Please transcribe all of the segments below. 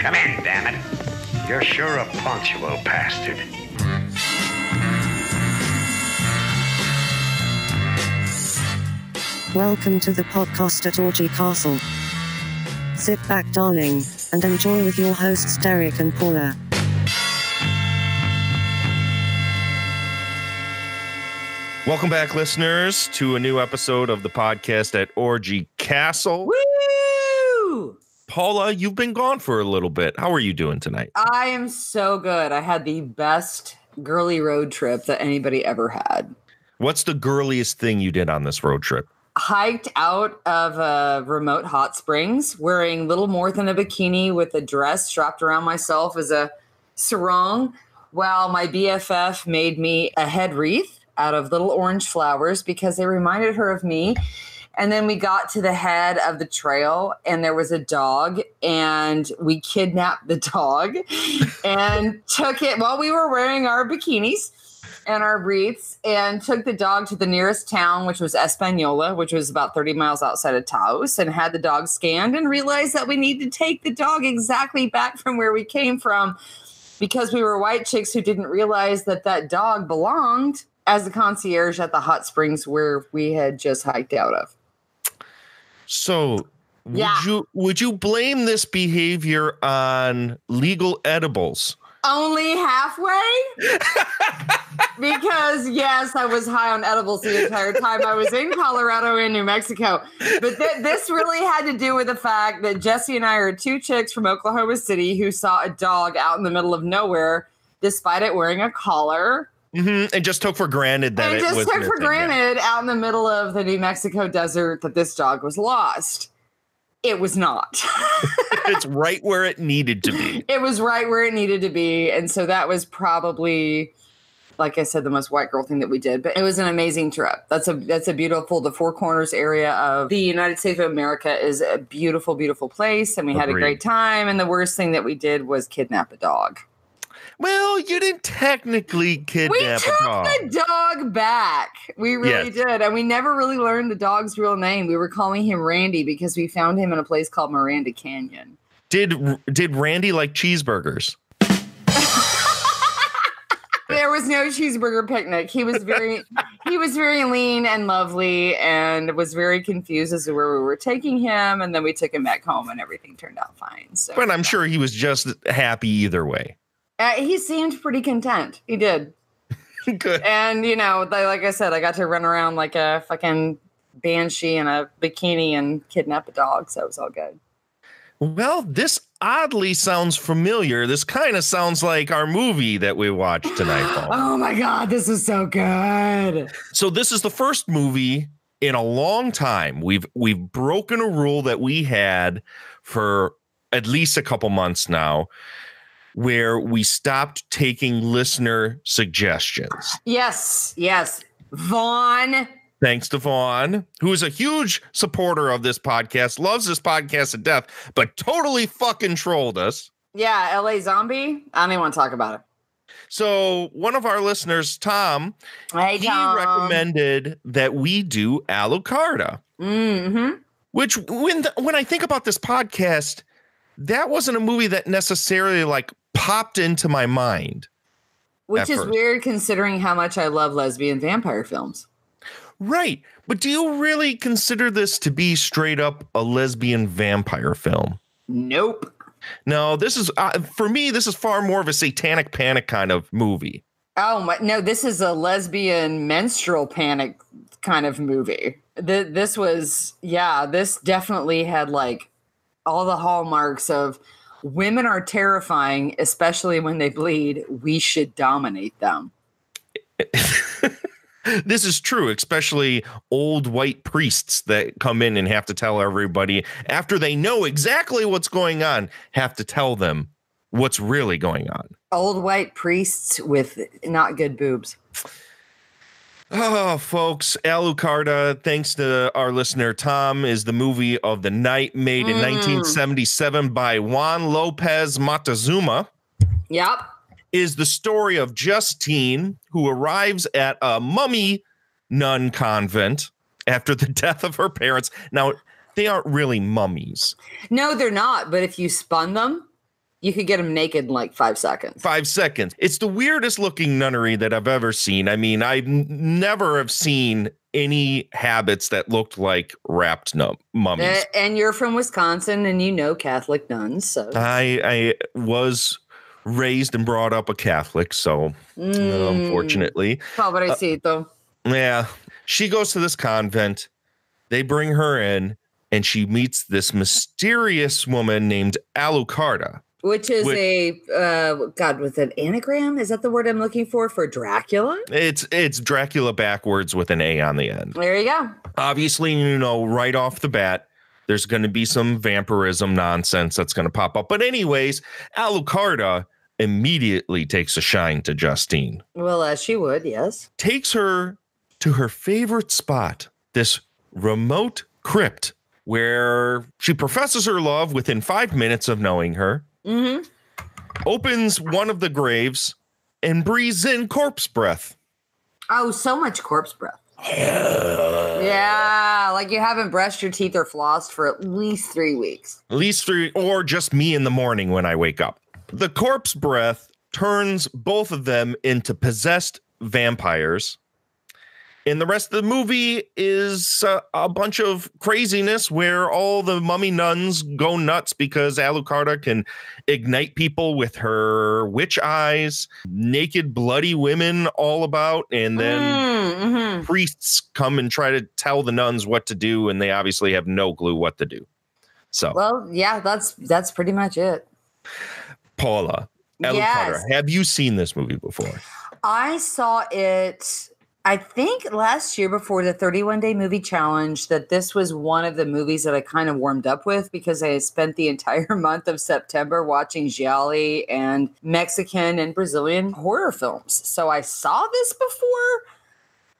Come in, damn it. You're sure a punctual bastard. Welcome to the podcast at Orgy Castle. Sit back, darling, and enjoy with your hosts Derrick and Paula. Welcome back, listeners, to a new episode of the podcast at Orgy Castle. Woo! Paula, you've been gone for a little bit. How are you doing tonight? I am so good. I had the best girly road trip that anybody ever had. What's the girliest thing you did on this road trip? Hiked out of a remote hot springs wearing little more than a bikini with a dress strapped around myself as a sarong while my BFF made me a head wreath out of little orange flowers because they reminded her of me. And then we got to the head of the trail and there was a dog and we kidnapped the dog and took it while we were wearing our bikinis and our wreaths and took the dog to the nearest town, which was Espanola, which was about 30 miles outside of Taos, and had the dog scanned and realized that we need to take the dog exactly back from where we came from because we were white chicks who didn't realize that that dog belonged as a concierge at the hot springs where we had just hiked out of. So, would Yeah. you would you blame this behavior on legal edibles? Only halfway? because, yes, I was high on edibles the entire time I was in Colorado and New Mexico. But th- this really had to do with the fact that Jesse and I are two chicks from Oklahoma City who saw a dog out in the middle of nowhere, despite it wearing a collar. Hmm And just took for granted that and it just was took for missing. Yeah. granted out in the middle of the New Mexico desert that this dog was lost. It was not. it's right where it needed to be. it was right where it needed to be. And so that was probably, like I said, the most white girl thing that we did. But it was an amazing trip. That's a that's a beautiful. The Four Corners area of the United States of America is a beautiful, beautiful place, and we had a great time. And the worst thing that we did was kidnap a dog. Well, you didn't technically We kidnap took a dog. the dog back. We really Yes. did. And we never really learned the dog's real name. We were calling him Randy because we found him in a place called Miranda Canyon. Did did Randy like cheeseburgers? There was no cheeseburger picnic. He was very he was very lean and lovely and was very confused as to where we were taking him. And then we took him back home and everything turned out fine. So But I'm sure he was just happy either way. Uh, he seemed pretty content. He did. Good. And you know, like I said, I got to run around like a fucking banshee in a bikini and kidnap a dog. So it was all good. Well, this oddly sounds familiar. This kind of sounds like our movie that we watched tonight. Paul. Oh my god, this is so good. so this is the first movie in a long time. We've we've broken a rule that we had for at least a couple months now where we stopped taking listener suggestions. Yes, yes. Vaughn. Thanks to Vaughn, who is a huge supporter of this podcast, loves this podcast to death, but totally fucking trolled us. Yeah, LA Zombie. I don't even want to talk about it. So one of our listeners, Tom, Hey, he Tom. recommended that we do Alucarda, Mm-hmm. which when the, when I think about this podcast, that wasn't a movie that necessarily like popped into my mind. Which is first. weird considering how much I love lesbian vampire films. Right. But do you really consider this to be straight up a lesbian vampire film? Nope. No, this is uh, for me. This is far more of a satanic panic kind of movie. Oh my no, this is a lesbian menstrual panic kind of movie. Th- this was yeah, this definitely had like all the hallmarks of women are terrifying, especially when they bleed. We should dominate them. this is true, especially old white priests that come in and have to tell everybody after they know exactly what's going on, have to tell them what's really going on. Old white priests with not good boobs. Oh, folks, Alucarda, thanks to our listener Tom, is the movie of the night made in Mm. 1977 by Juan Lopez Moctezuma. Yep. is the story of Justine, who arrives at a mummy nun convent after the death of her parents. Now, they aren't really mummies. No, they're not. But if you spun them, You could get them naked in like five seconds. Five seconds. It's the weirdest looking nunnery that I've ever seen. I mean, I never have seen any habits that looked like wrapped num- mummies. Uh, and you're from Wisconsin and you know Catholic nuns. So I I was raised and brought up a Catholic, so Mm, unfortunately, Pobrecito. yeah. She goes to this convent. They bring her in, and she meets this mysterious woman named Alucarda. Which is Which- a uh, God with an anagram? Is that the word I'm looking for for Dracula? It's it's Dracula backwards with an A on the end. There you go. Obviously, you know, right off the bat, there's going to be some vampirism nonsense that's going to pop up. But anyways, Alucarda immediately takes a shine to Justine. Well, as she would, yes. takes her to her favorite spot, this remote crypt, where she professes her love within five minutes of knowing her, Mm-hmm. opens one of the graves, and breathes in corpse breath. Oh, so much corpse breath. Yeah, like you haven't brushed your teeth or flossed for at least three weeks. At least three, or just me in the morning when I wake up. The corpse breath turns both of them into possessed vampires. And the rest of the movie is uh, a bunch of craziness where all the mummy nuns go nuts because Alucarda can ignite people with her witch eyes, naked, bloody women all about, and then Mm, mhm. priests come and try to tell the nuns what to do, and they obviously have no clue what to do. So, Well, yeah, that's that's pretty much it. Paula, Alucarda, Yes. have you seen this movie before? I saw it, I think last year before the 31 day movie challenge, that this was one of the movies that I kind of warmed up with because I spent the entire month of September watching Gialli and Mexican and Brazilian horror films. So I saw this before,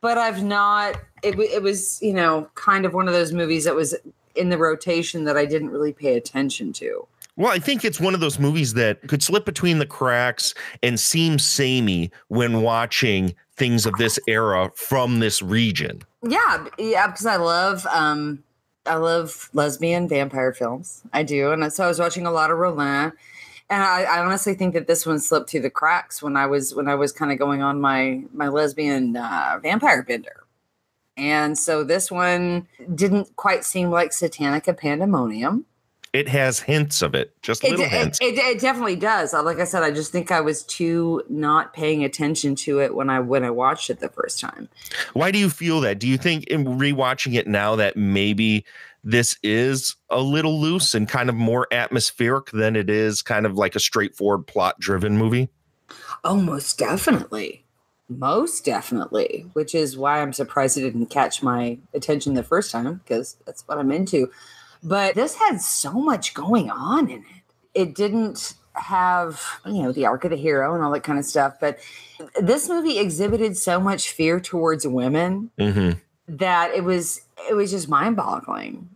but I've not, it, it was, you know, kind of one of those movies that was in the rotation that I didn't really pay attention to. Well, I think it's one of those movies that could slip between the cracks and seem samey when watching things of this era from this region. Yeah, yeah, because I love um I love lesbian vampire films. I do. And so I was watching a lot of Rollin. And I, I honestly think that this one slipped through the cracks when I was when I was kind of going on my my lesbian uh, vampire bender. And so this one didn't quite seem like Satanico Pandemonium. It has hints of it, just It, little it, hints. it, it definitely does. Uh, Like I said, I just think I was too not paying attention to it when I when I watched it the first time. Why do you feel that? Do you think in rewatching it now that maybe this is a little loose and kind of more atmospheric than it is kind of like a straightforward plot driven movie? Oh, most definitely. Most definitely. Which is why I'm surprised it didn't catch my attention the first time because that's what I'm into. But this had so much going on in it. It didn't have, you know, the arc of the hero and all that kind of stuff. But this movie exhibited so much fear towards women Mm-hmm. that it was it was just mind boggling.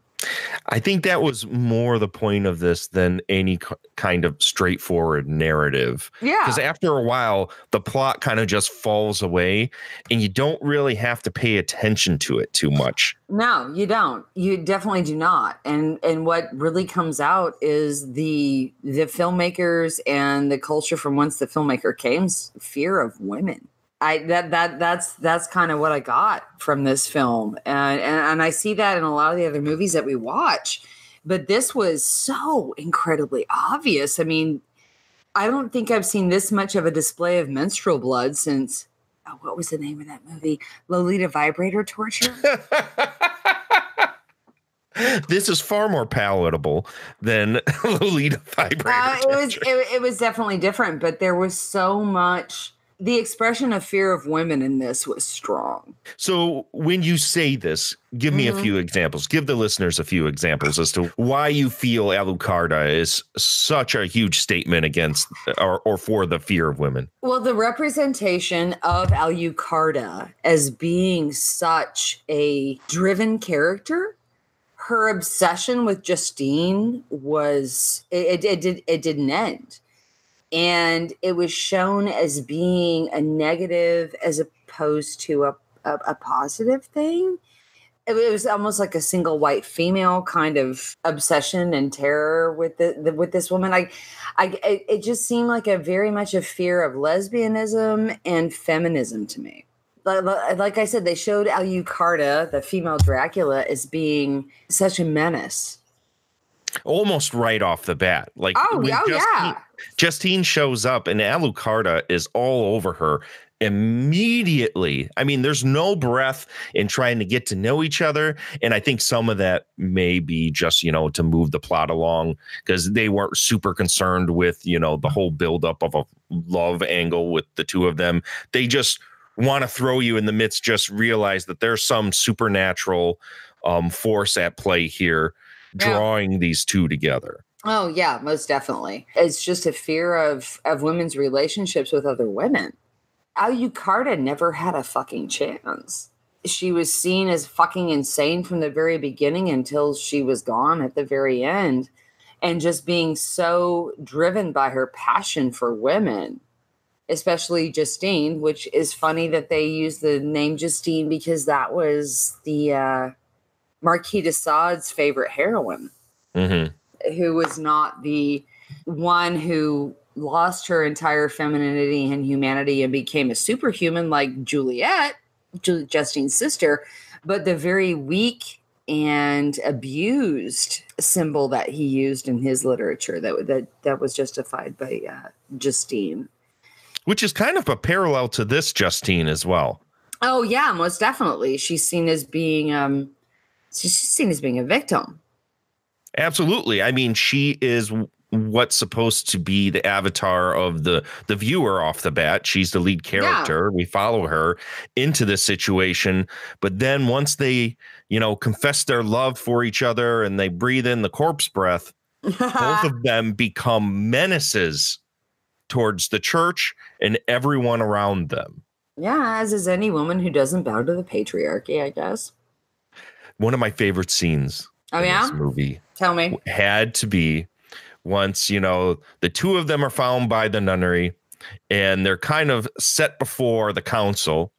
I think that was more the point of this than any kind of straightforward narrative. Yeah. Because after a while, the plot kind of just falls away and you don't really have to pay attention to it too much. No, you don't. You definitely do not. And and what really comes out is the the filmmakers and the culture from whence the filmmaker came's fear of women. I that that that's that's kind of what I got from this film. And, and and I see that in a lot of the other movies that we watch. But this was so incredibly obvious. I mean, I don't think I've seen this much of a display of menstrual blood since oh, what was the name of that movie? Lolita Vibrator Torture. this is far more palatable than Lolita Vibrator. Uh, it was it, it was definitely different, but there was so much. The expression of fear of women in this was strong. So when you say this, give me Mhm. a few examples. Give the listeners a few examples as to why you feel Alucarda is such a huge statement against or, or for the fear of women. Well, the representation of Alucarda as being such a driven character, her obsession with Justine was it, it, it did it didn't end. And it was shown as being a negative as opposed to a, a, a positive thing. it was almost like a single white female kind of obsession and terror with the, the with this woman. I, I it, just seemed like a very much a fear of lesbianism and feminism to me. Like, like I said, they showed Alucarda, the female Dracula, as being such a menace. Almost right off the bat, like Oh, when oh, yeah, oh, Justine, shows up and Alucarda is all over her immediately. I mean, there's no breath in trying to get to know each other. And I think some of that may be just, you know, to move the plot along because they weren't super concerned with, you know, the whole buildup of a love angle with the two of them. They just want to throw you in the midst, just realize that there's some supernatural um, force at play here Yeah. drawing these two together. Oh yeah, most definitely. It's just a fear of of women's relationships with other women. Alucarda never had a fucking chance. She was seen as fucking insane from the very beginning until she was gone at the very end. And just being so driven by her passion for women, especially Justine, which is funny that they use the name Justine because that was the uh, Marquis de Sade's favorite heroine hmm who was not the one who lost her entire femininity and humanity and became a superhuman like Juliet, Ju- Justine's sister, but the very weak and abused symbol that he used in his literature that that that was justified by uh, Justine. Which is kind of a parallel to this Justine as well. Oh yeah, most definitely. She's seen as being um she's seen as being a victim. Absolutely. I mean, she is what's supposed to be the avatar of the the viewer off the bat. She's the lead character. We follow her into this situation, but then once they, you know, confess their love for each other and they breathe in the corpse breath, both of them become menaces towards the church and everyone around them. yeah, as is any woman who doesn't bow to the patriarchy, I guess. One of my favorite scenes Oh in yeah? this movie Tell me. had to be once you know the two of them are found by the nunnery and they're kind of set before the council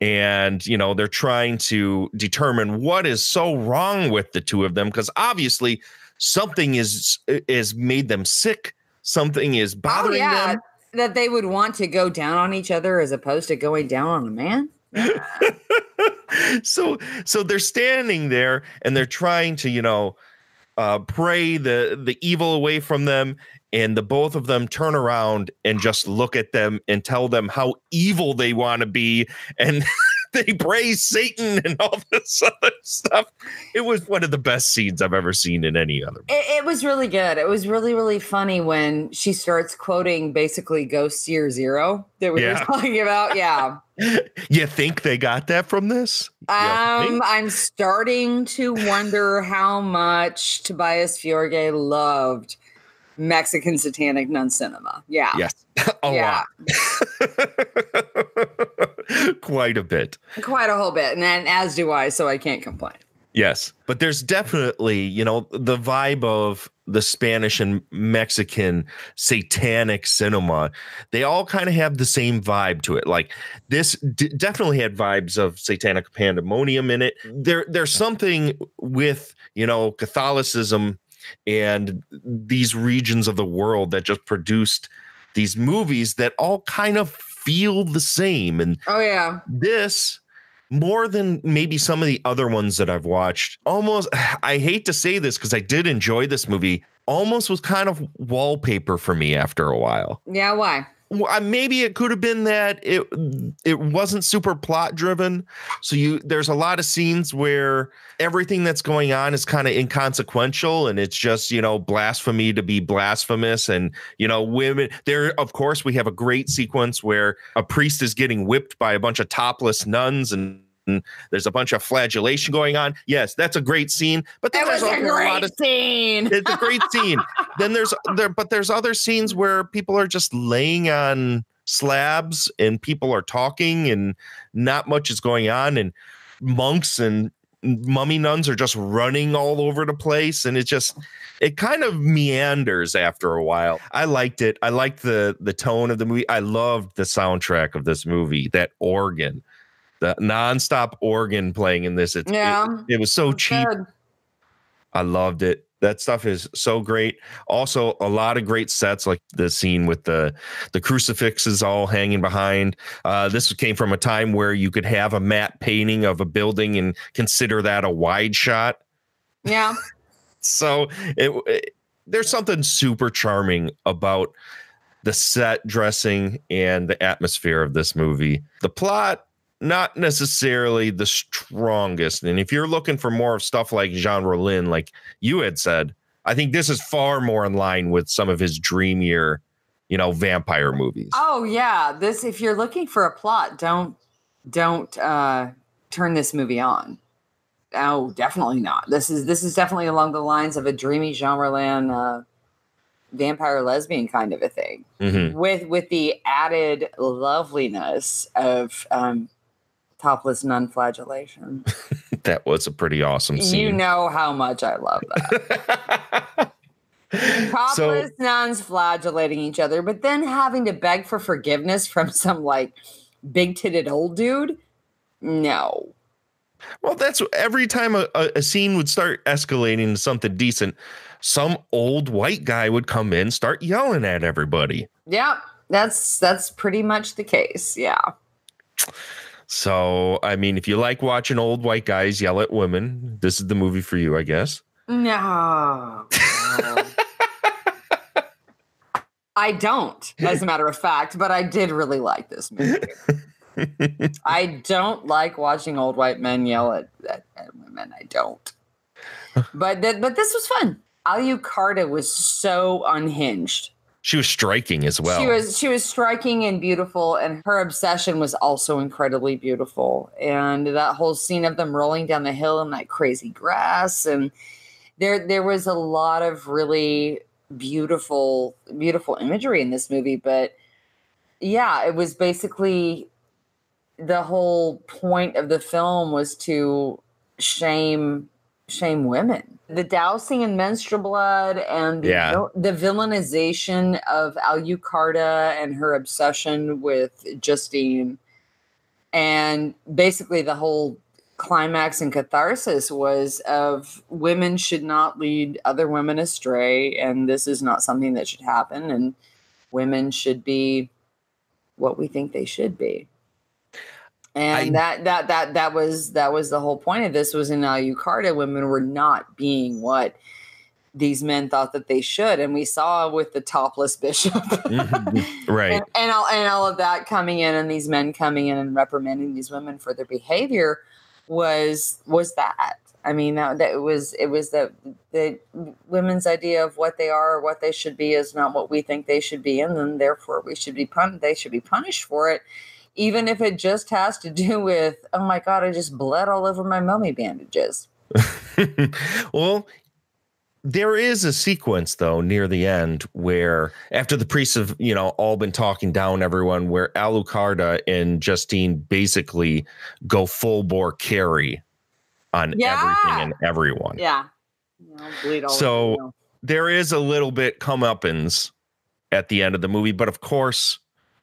and you know they're trying to determine what is so wrong with the two of them because obviously something is is made them sick something is oh, bothering oh, yeah. them That they would want to go down on each other as opposed to going down on a man. so so they're standing there and they're trying to you know uh pray the the evil away from them and the both of them turn around and just look at them and tell them how evil they want to be and they praise satan and all this other stuff it was one of the best scenes i've ever seen in any other It, it was really good. It was really, really funny when she starts quoting basically Ghost Year Zero that we Yeah. were talking about. Yeah. you think they got that from this Um. I'm starting to wonder how much Tobias Forge loved Mexican satanic nun cinema. Yeah. yes a yeah. lot quite a bit Quite a whole bit. And then as do I, so I can't complain. Yes, but there's definitely, you know, the vibe of the Spanish and Mexican satanic cinema. They all kind of have the same vibe to it. Like this d- definitely had vibes of satanic pandemonium in it. There there's something with, you know, Catholicism and these regions of the world that just produced these movies that all kind of feel the same and Oh yeah. this more than maybe some of the other ones that I've watched, almost I hate to say this because I did enjoy this movie, almost was kind of wallpaper for me after a while. Yeah, why? Maybe it could have been that it it wasn't super plot driven. So you there's a lot of scenes where everything that's going on is kind of inconsequential and it's just, you know, blasphemy to be blasphemous and, you know, women there of course we have a great sequence where a priest is getting whipped by a bunch of topless nuns and and there's a bunch of flagellation going on. Yes, that's a great scene, but then That was there's a a lot of scene. it's a great scene. Then there's there, but there's other scenes where people are just laying on slabs and people are talking and not much is going on and monks and mummy nuns are just running all over the place and it just it kind of meanders after a while. I liked it. I liked the the tone of the movie. I loved the soundtrack of this movie. That organ the nonstop organ playing in this. It's, Yeah. it, it was so cheap. Good. I loved it. That stuff is so great. Also, a lot of great sets, like the scene with the the crucifixes all hanging behind. Uh, this came from a time where you could have a matte painting of a building and consider that a wide shot. Yeah. So it, it- there's something super charming about the set dressing and the atmosphere of this movie. The plot not necessarily the strongest. And if you're looking for more of stuff like Jean Rollin, like you had said, I think this is far more in line with some of his dreamier, you know, vampire movies. Oh yeah. This if you're looking for a plot, don't don't uh turn this movie on. Oh, definitely not. This is this is definitely along the lines of a dreamy land uh vampire lesbian kind of a thing. Mhm. With with the added loveliness of um topless nun flagellation. That was a pretty awesome scene. You know how much I love that. Topless so nuns flagellating each other, but then having to beg for forgiveness from some like big titted old dude. No. Well, that's every time a, a, scene would start escalating to something decent, some old white guy would come in, start yelling at everybody. Yeah, that's that's pretty much the case. Yeah. So, I mean, if you like watching old white guys yell at women, this is the movie for you, I guess. No. I don't, as a matter of fact, but I did really like this movie. I don't like watching old white men yell at, at, at women. I don't. But th- but this was fun. Alucarda was so unhinged. She was striking as well. She was she was striking and beautiful, and her obsession was also incredibly beautiful. And that whole scene of them rolling down the hill in that crazy grass, and there there was a lot of really beautiful beautiful imagery in this movie. But yeah, it was basically the whole point of the film was to shame shame women. The dousing in menstrual blood and the, Yeah. vil- the villainization of Alucarda and her obsession with Justine, and basically the whole climax and catharsis was of women should not lead other women astray, and this is not something that should happen, and women should be what we think they should be and that that that that was that was the whole point of this was in Alucarda women were not being what these men thought that they should. And we saw with the topless bishop. Mhm. right. and, and all and all of that coming in and these men coming in and reprimanding these women for their behavior was was that. I mean that, that it was it was that the women's idea of what they are or what they should be is not what we think they should be. And then therefore we should be pun- they should be punished for it even if it just has to do with oh my god i just bled all over my mummy bandages well, there is a sequence though near the end where after the priests have, you know, all been talking down everyone, where Alucarda and Justine basically go full bore carry on Yeah. everything and everyone. yeah You know, bleed all over, So- There is a little bit comeuppance at the end of the movie, but of course,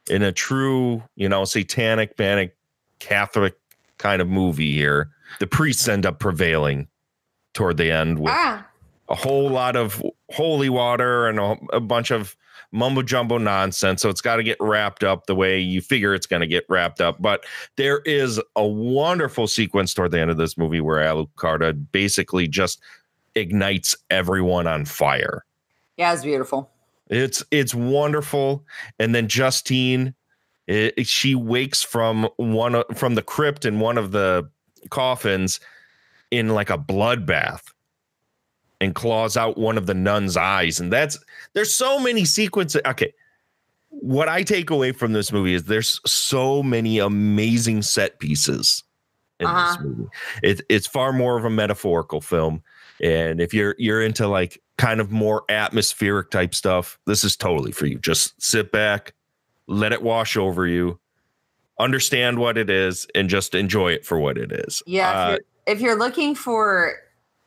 in a true, you know, satanic, panic, Catholic kind of movie here, the priests end up prevailing toward the end with ah a whole lot of holy water and a, a bunch of mumbo jumbo nonsense. So it's got to get wrapped up the way you figure it's going to get wrapped up. But there is a wonderful sequence toward the end of this movie where Alucarda basically just ignites everyone on fire. yeah it's beautiful It's it's wonderful. And then Justine, it, she wakes from one from the crypt in one of the coffins in like a bloodbath and claws out one of the nun's eyes. And that's there's so many sequences. Okay. What I take away from this movie is there's so many amazing set pieces in Uh-huh. this movie. It, it's far more of a metaphorical film. And if you're you're into like kind of more atmospheric type stuff, this is totally for you. Just sit back, let it wash over you, understand what it is, and just enjoy it for what it is. Yeah, Uh, if, you're, if you're looking for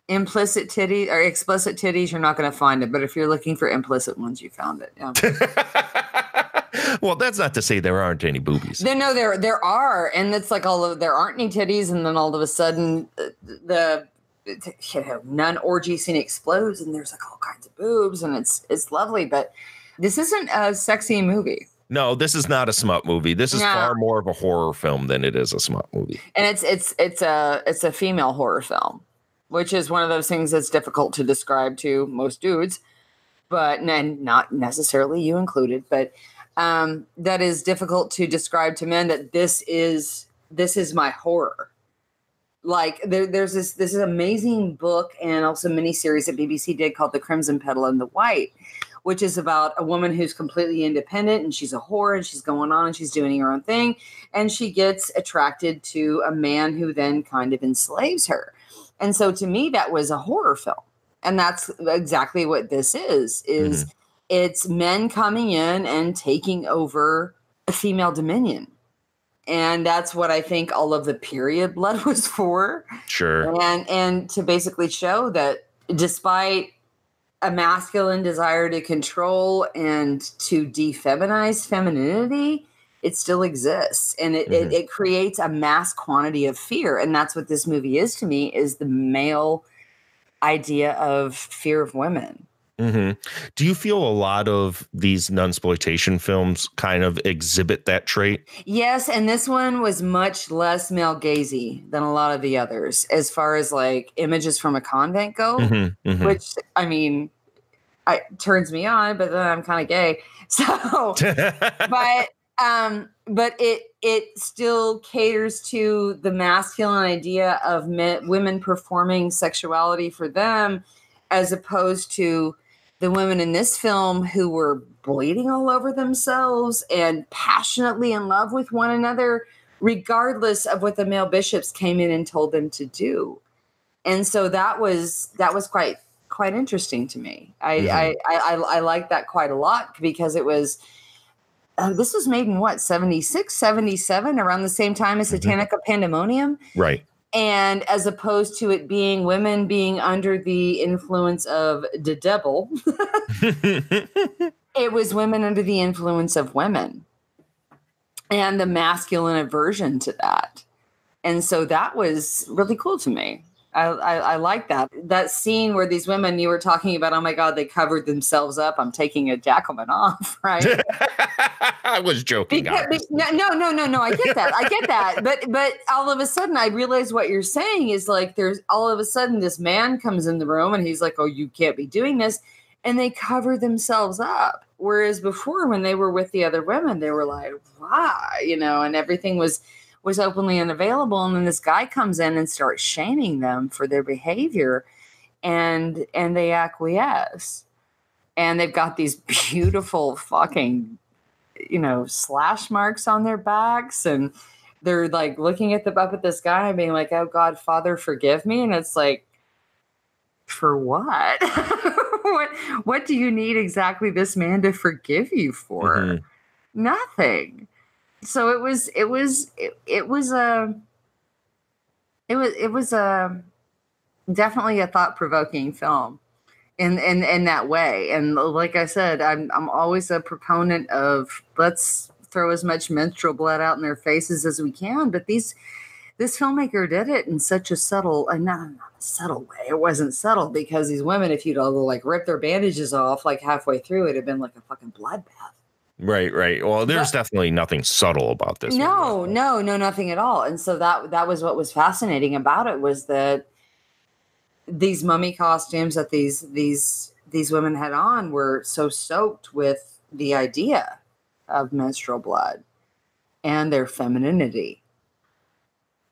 implicit titties or explicit titties, you're not going to find it. But if you're looking for implicit ones, you found it. Yeah. well, that's not to say there aren't any boobies. There, no, there there are, and it's like all of there aren't any titties, and then all of a sudden uh, the you know nun orgy scene explodes, and there's like all kinds of boobs, and it's it's lovely. But this isn't a sexy movie, No, this is not a smut movie. This is No. far more of a horror film than it is a smut movie. and it's it's it's a it's a female horror film, which is one of those things that's difficult to describe to most dudes, but and not necessarily you included, but um, that is difficult to describe to men that this is this is my horror. Like there, there's this this amazing book and also miniseries that BBC did called The Crimson Petal and the White, which is about a woman who's completely independent and she's a whore and she's going on and she's doing her own thing and she gets attracted to a man who then kind of enslaves her. And so to me that was a horror film. And that's exactly what this is is mm-hmm. it's men coming in and taking over a female dominion. And that's what I think all of the period blood was for. Sure. and and to basically show that despite a masculine desire to control and to defeminize femininity it still exists. And it, it, mm-hmm. it creates a mass quantity of fear. And that's what this movie is to me is the male idea of fear of women hmm Do you feel a lot of these nunsploitation films kind of exhibit that trait? yes and this one was much less male gazy than a lot of the others as far as like images from a convent go Mhm, mhm. which I mean, I turns me on, but then I'm kind of gay. So, but um, but it it still caters to the masculine idea of men, women performing sexuality for them, as opposed to the women in this film who were bleeding all over themselves and passionately in love with one another, regardless of what the male bishops came in and told them to do and so that was that was quite quite interesting to me. I Mhm. I, I I I liked that quite a lot because it was. Uh, this was made in what 76 77 around the same time as Mhm. satanico pandemonium right. And as opposed to it being women being under the influence of the devil it was women under the influence of women and the masculine aversion to that. And so that was really cool to me. I, I, I like that. That scene where these women you were talking about, oh my God, they covered themselves up. I'm taking a Jackalman off, right? I was joking. Because, no, no, no, no, no. I get that. I get that. But but all of a sudden, I realize what you're saying is like there's all of a sudden this man comes in the room and he's like, "Oh, you can't be doing this," and they cover themselves up. Whereas before, when they were with the other women, they were like, "Why?" You know, and everything was was openly unavailable. And then this guy comes in and starts shaming them for their behavior, and and they acquiesce. And they've got these beautiful fucking you know slash marks on their backs and they're like looking at the up at this guy and being like oh god father forgive me and it's like for what what what do you need exactly this man to forgive you for Mhm. nothing so it was it was it, it was a it was it was a definitely a thought-provoking film in in in that way. And like i said i'm i'm always a proponent of let's throw as much menstrual blood out in their faces as we can. But these this filmmaker did it in such a subtle and not, not a subtle way. It wasn't subtle because these women if you'd all like rip their bandages off like halfway through it'd have been like a fucking bloodbath Right, right. Well, there's But- definitely nothing subtle about this. no no no nothing at all. And so that that was what was fascinating about it was that these mummy costumes that these these these women had on were so soaked with the idea of menstrual blood and their femininity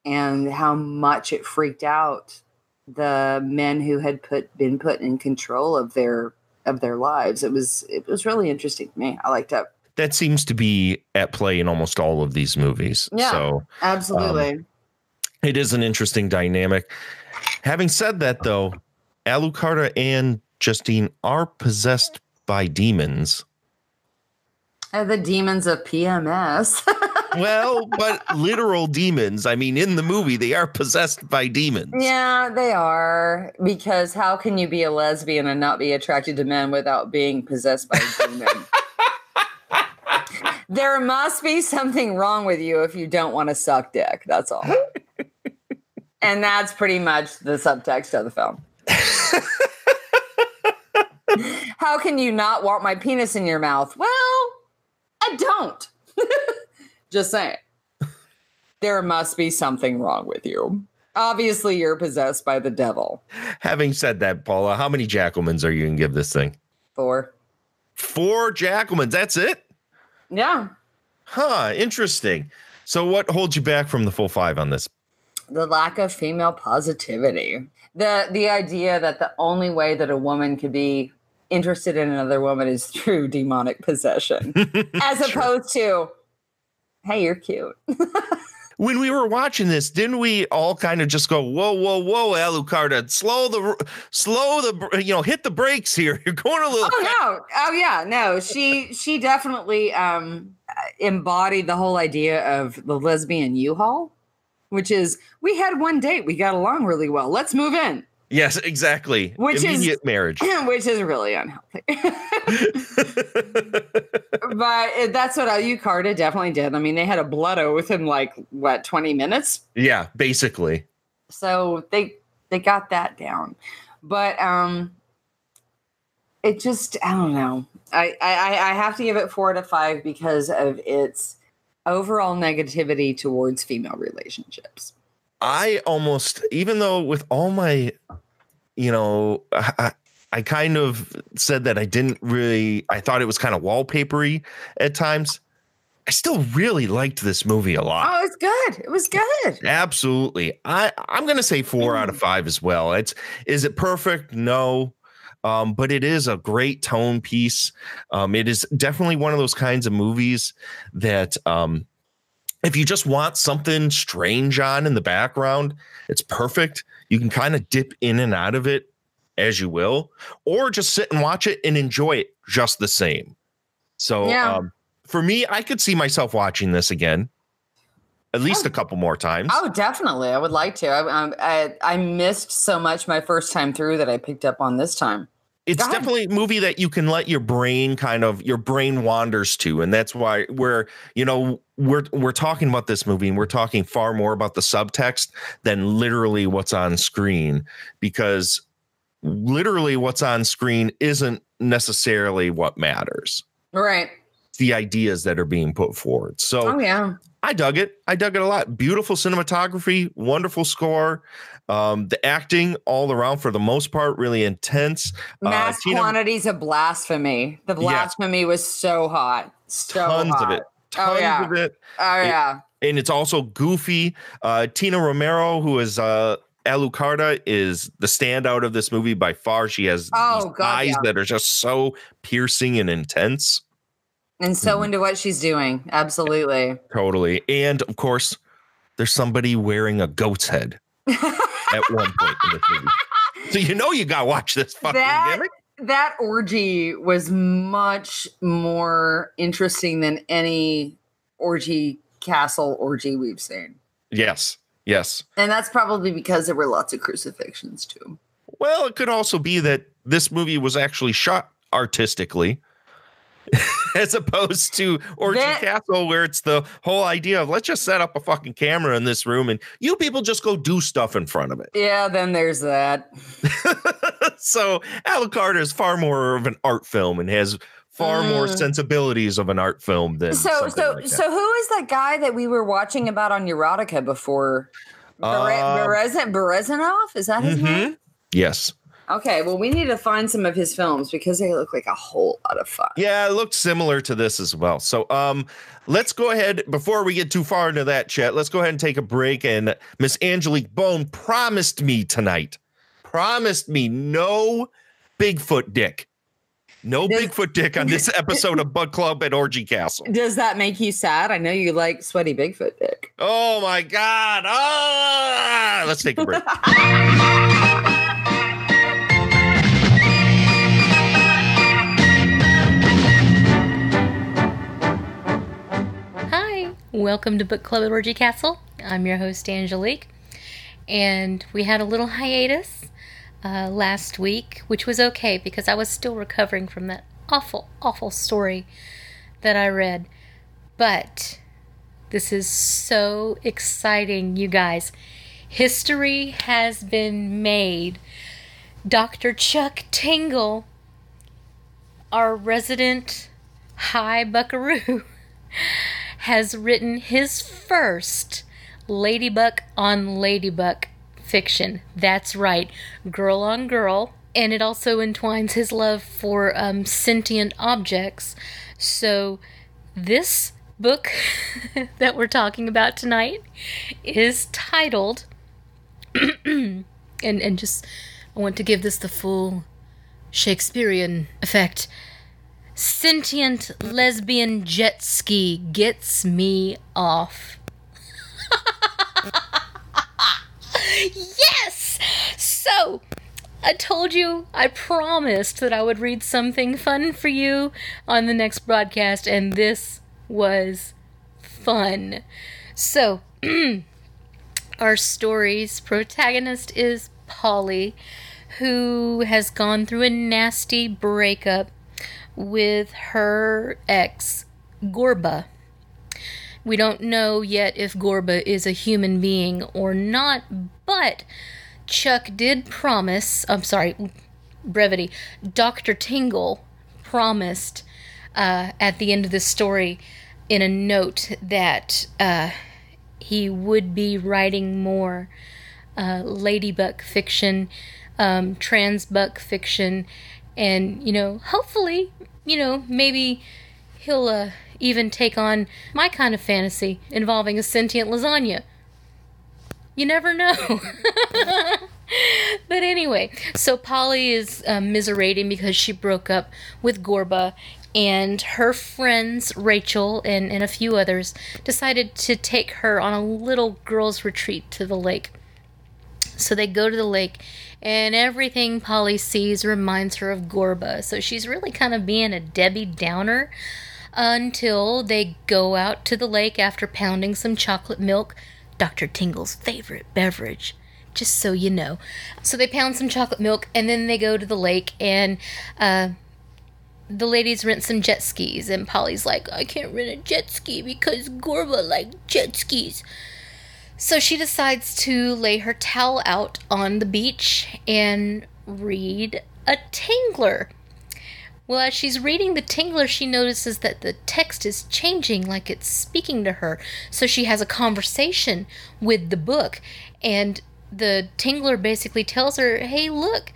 and how much it freaked out the men who had put been put in control of their of their lives. It was it was really interesting to me. I liked it That seems to be at play in almost all of these movies. Yeah. So absolutely it is an interesting dynamic. Having said that, though, Alucarda and Justine are possessed by demons. Uh, the demons of PMS. Well, but literal demons. I mean, in the movie, they are possessed by demons. yeah, they are. Because how can you be a lesbian and not be attracted to men without being possessed by a demon? There must be something wrong with you if you don't want to suck dick. That's all. and that's pretty much the subtext of the film. How can you not want my penis in your mouth? Well, I don't. Just saying. There must be something wrong with you. Obviously, you're possessed by the devil. Having said that, Paula, how many Jackalmans are you gonna give this thing? Four. Four Jackalmans. That's it. Yeah. Huh. Interesting. So, what holds you back from the full five on this? the lack of female positivity the the idea that the only way that a woman could be interested in another woman is through demonic possession as opposed to hey you're cute when we were watching this, didn't we all kind of just go, "Whoa, whoa, whoa, Alucarda, slow the, slow the, you know, hit the brakes here. You're going a little." oh no oh yeah no she she definitely um embodied the whole idea of the lesbian u-haul which is we had one date we got along really well let's move in Yes, exactly. Which is- Immediate marriage. which is really unhealthy but that's what Alucarda definitely did. I mean, they had a blood oath within like what twenty minutes, yeah, basically. so they they got that down. But um, it just I don't know. I I I have to give it four to five because of its overall negativity towards female relationships. I almost, even though with all my, you know, I, I kind of said that I didn't really, I thought it was kind of wallpapery at times. I still really liked this movie a lot. Oh, it's good. It was good. Absolutely. I, I'm going to say four out of five as well. It's, is it perfect? No. Um, but it is a great tone piece. Um, it is definitely one of those kinds of movies that, um, if you just want something strange on in the background, it's perfect. You can kind of dip in and out of it as you will, or just sit and watch it and enjoy it just the same. So, Yeah. um, for me, I could see myself watching this again at least a couple more times. Oh, definitely. I would like to. I, um, I I missed so much my first time through that I picked up on this time. It's Go ahead. definitely a movie that you can let your brain kind of your brain wanders to and that's why we're you know we're we're talking about this movie and we're talking far more about the subtext than literally what's on screen because literally what's on screen isn't necessarily what matters Right. it's the ideas that are being put forward so Oh yeah. I dug it. I dug it a lot. Beautiful cinematography, wonderful score. Um, the acting all around for the most part really intense. Uh, Mass Tina- quantities of blasphemy. The Yeah. blasphemy was so hot. So tons hot. of it. Tons yeah. of it. Oh It- yeah. And it's also goofy. Uh, Tina Romero, who is uh Alucarda, is the standout of this movie by far. She has Oh, God, eyes yeah. that are just so piercing and intense. And so Mhm. into what she's doing. Absolutely. Totally. And of course, there's somebody wearing a goat's head at one point in this movie. So you know you gotta watch this fucking That- gimmick. that orgy was much more interesting than any orgy castle orgy we've seen. Yes. Yes. And that's probably because there were lots of crucifixions too. Well, it could also be that this movie was actually shot artistically. As opposed to Orgy That- Castle, where it's the whole idea of let's just set up a fucking camera in this room and you people just go do stuff in front of it. Yeah, then there's that. so Alucard is far more of an art film and has far more Mm. sensibilities of an art film than So so like so who is that guy that we were watching about on Erotica before? Bere- Um, Berezin- Berezanov? Is that his name? Mhm. Yes. Okay, well, we need to find some of his films because they look like a whole lot of fun. Yeah, it looked similar to this as well. So um let's go ahead before we get too far into that chat, let's go ahead and take a break. And Miss Angelique Bone promised me tonight, promised me no Bigfoot dick. No Does- Bigfoot dick on this episode of Book Club at Orgy Castle. Does that make you sad? I know you like sweaty Bigfoot dick. Oh my god. Ah! Let's take a break. welcome to Book Club at Orgy Castle. I'm your host, Angelique. And we had a little hiatus uh, last week, which was okay because I was still recovering from that awful, awful story that I read. But this is so exciting, you guys. History has been made. Dr. Chuck Tingle, our resident high buckaroo, has written his first Ladybug on Ladybug fiction. That's right, girl on girl. And it also entwines his love for um, sentient objects. So, this book that we're talking about tonight is titled, and, and just, I want to give this the full Shakespearean effect. Sentient lesbian jet ski gets me off. yes! So, I told you, I promised that I would read something fun for you on the next broadcast, and this was fun. So, our story's protagonist is Polly, who has gone through a nasty breakup with her ex, Gorba. We don't know yet if Gorba is a human being or not, but Chuck did promise, I'm sorry, brevity, Dr. Tingle promised uh, at the end of the story in a note that uh, he would be writing more uh, ladybug fiction, um, transbuck fiction, and, you know, hopefully, you know, maybe he'll uh, even take on my kind of fantasy involving a sentient lasagna. You never know. but anyway, so Polly is um, miserating because she broke up with Gorba, and her friends, Rachel and, and a few others, decided to take her on a little girls' retreat to the lake. So they go to the lake, and everything Polly sees reminds her of Gorba. So she's really kind of being a Debbie Downer until they go out to the lake after pounding some chocolate milk, Dr. Tingle's favorite beverage. Just so you know. So they pound some chocolate milk and then they go to the lake and uh, the ladies rent some jet skis. And Polly's like, I can't rent a jet ski because Gorba likes jet skis. So she decides to lay her towel out on the beach and read a Tingler. Well, as she's reading the Tingler, she notices that the text is changing, like it's speaking to her. So she has a conversation with the book, and the Tingler basically tells her, Hey, look,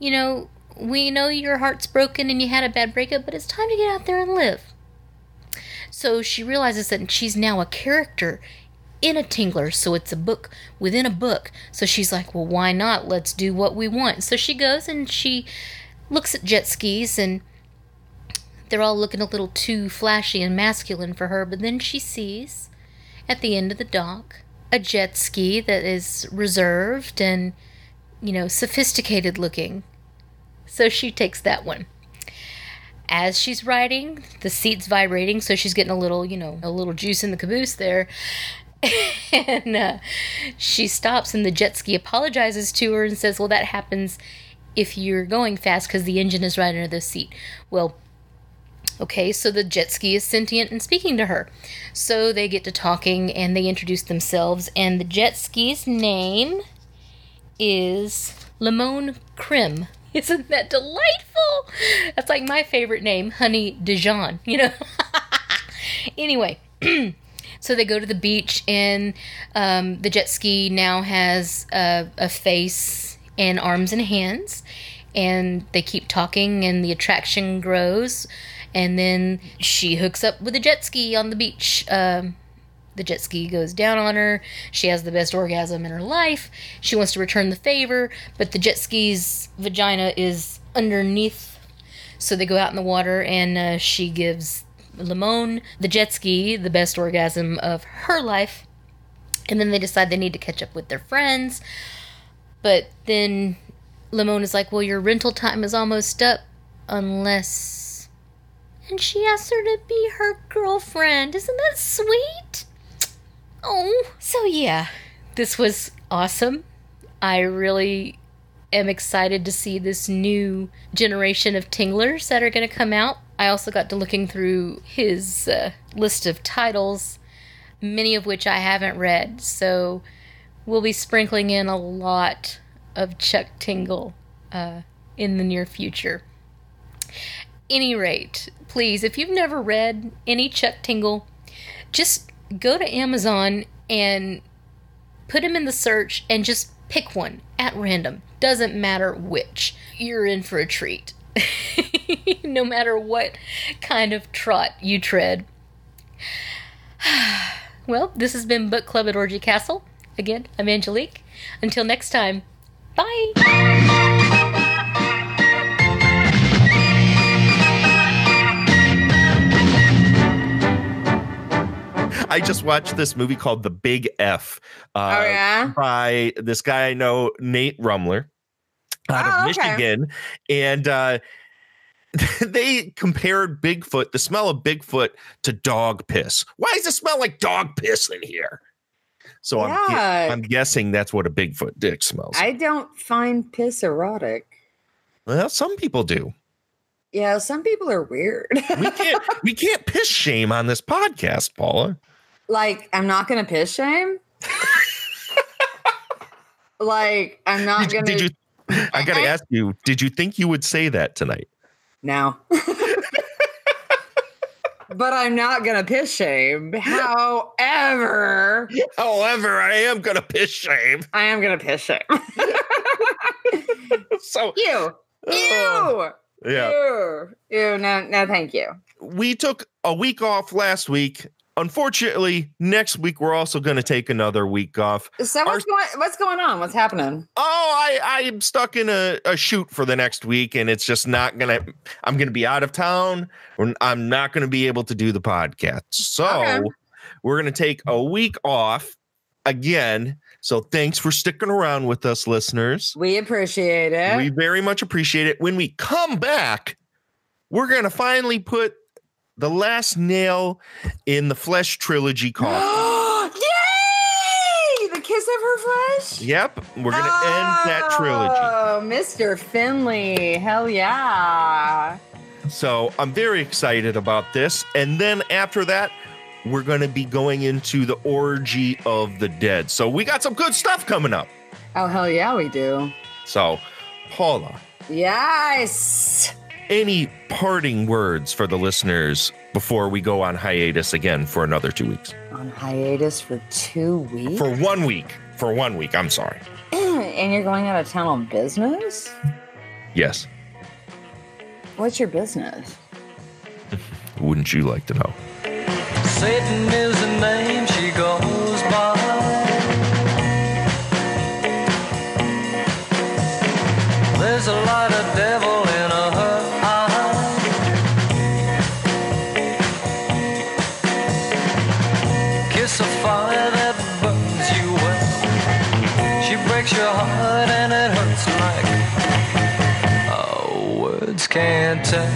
you know, we know your heart's broken and you had a bad breakup, but it's time to get out there and live. So she realizes that she's now a character in a Tingler, so it's a book within a book. So she's like, Well, why not? Let's do what we want. So she goes and she looks at jet skis and they're all looking a little too flashy and masculine for her, but then she sees at the end of the dock a jet ski that is reserved and, you know, sophisticated looking. So she takes that one. As she's riding, the seat's vibrating, so she's getting a little, you know, a little juice in the caboose there. and uh, she stops, and the jet ski apologizes to her and says, Well, that happens if you're going fast because the engine is right under the seat. Well, Okay, so the jet ski is sentient and speaking to her. So they get to talking and they introduce themselves, and the jet ski's name is Limon Crim. Isn't that delightful? That's like my favorite name, Honey Dijon, you know? anyway, so they go to the beach, and um, the jet ski now has a, a face and arms and hands, and they keep talking, and the attraction grows and then she hooks up with a jet ski on the beach. Um, the jet ski goes down on her. She has the best orgasm in her life. She wants to return the favor, but the jet ski's vagina is underneath. So they go out in the water, and uh, she gives Limon, the jet ski, the best orgasm of her life. And then they decide they need to catch up with their friends. But then Limon is like, Well, your rental time is almost up unless and she asks her to be her girlfriend. Isn't that sweet? Oh, so yeah, this was awesome. I really am excited to see this new generation of tinglers that are going to come out. I also got to looking through his uh, list of titles, many of which I haven't read. So we'll be sprinkling in a lot of Chuck Tingle uh, in the near future. Any rate, please, if you've never read any Chuck Tingle, just go to Amazon and put him in the search and just pick one at random. Doesn't matter which. You're in for a treat. no matter what kind of trot you tread. well, this has been Book Club at Orgy Castle. Again, I'm Angelique. Until next time, bye! I just watched this movie called The Big F uh, Oh, yeah? by this guy I know, Nate Rumler, out Oh, of okay. Michigan. And uh, they compared Bigfoot, the smell of Bigfoot, to dog piss. Why does it smell like dog piss in here? So I'm. I'm guessing that's what a Bigfoot dick smells. I don't find piss erotic. well, some people do. Yeah, some people are weird. We can't we can't piss shame on this podcast, Paula. Like, I'm not gonna piss shame. like, I'm not Did, you- gonna. did you? I got to ask you. Did you think you would say that tonight? No. but I'm not gonna piss shame. However, However, I am gonna piss shame. I am gonna piss shame. So you, you, Ew. Oh, yeah, Ew. Ew. No, no, thank you. we took a week off last week. Unfortunately, next week we're also going to take another week off. So what's going what's going on? What's happening? Oh, I I am stuck in a, a shoot for the next week, and it's just not gonna. I'm gonna be out of town. I'm not gonna be able to do the podcast. So Okay. we're gonna take a week off again. So thanks for sticking around with us, listeners. We appreciate it. We very much appreciate it. When we come back, we're gonna finally put the last nail in the Flesh trilogy coffin. Yay! The kiss of her flesh? yep, we're gonna end that trilogy. Oh, Mr. Findlay. Hell yeah. So I'm very excited about this. And then after that, we're going to be going into the orgy of the dead. So we got some good stuff coming up. Oh, hell yeah, we do. So, Paula, Yes. Any parting words for the listeners before we go on hiatus again for another two weeks? On hiatus for two weeks? For one week. For one week. I'm sorry. and you're going out of town on business? Yes. What's your business? Wouldn't you like to know? Satan is the name she goes can't tell.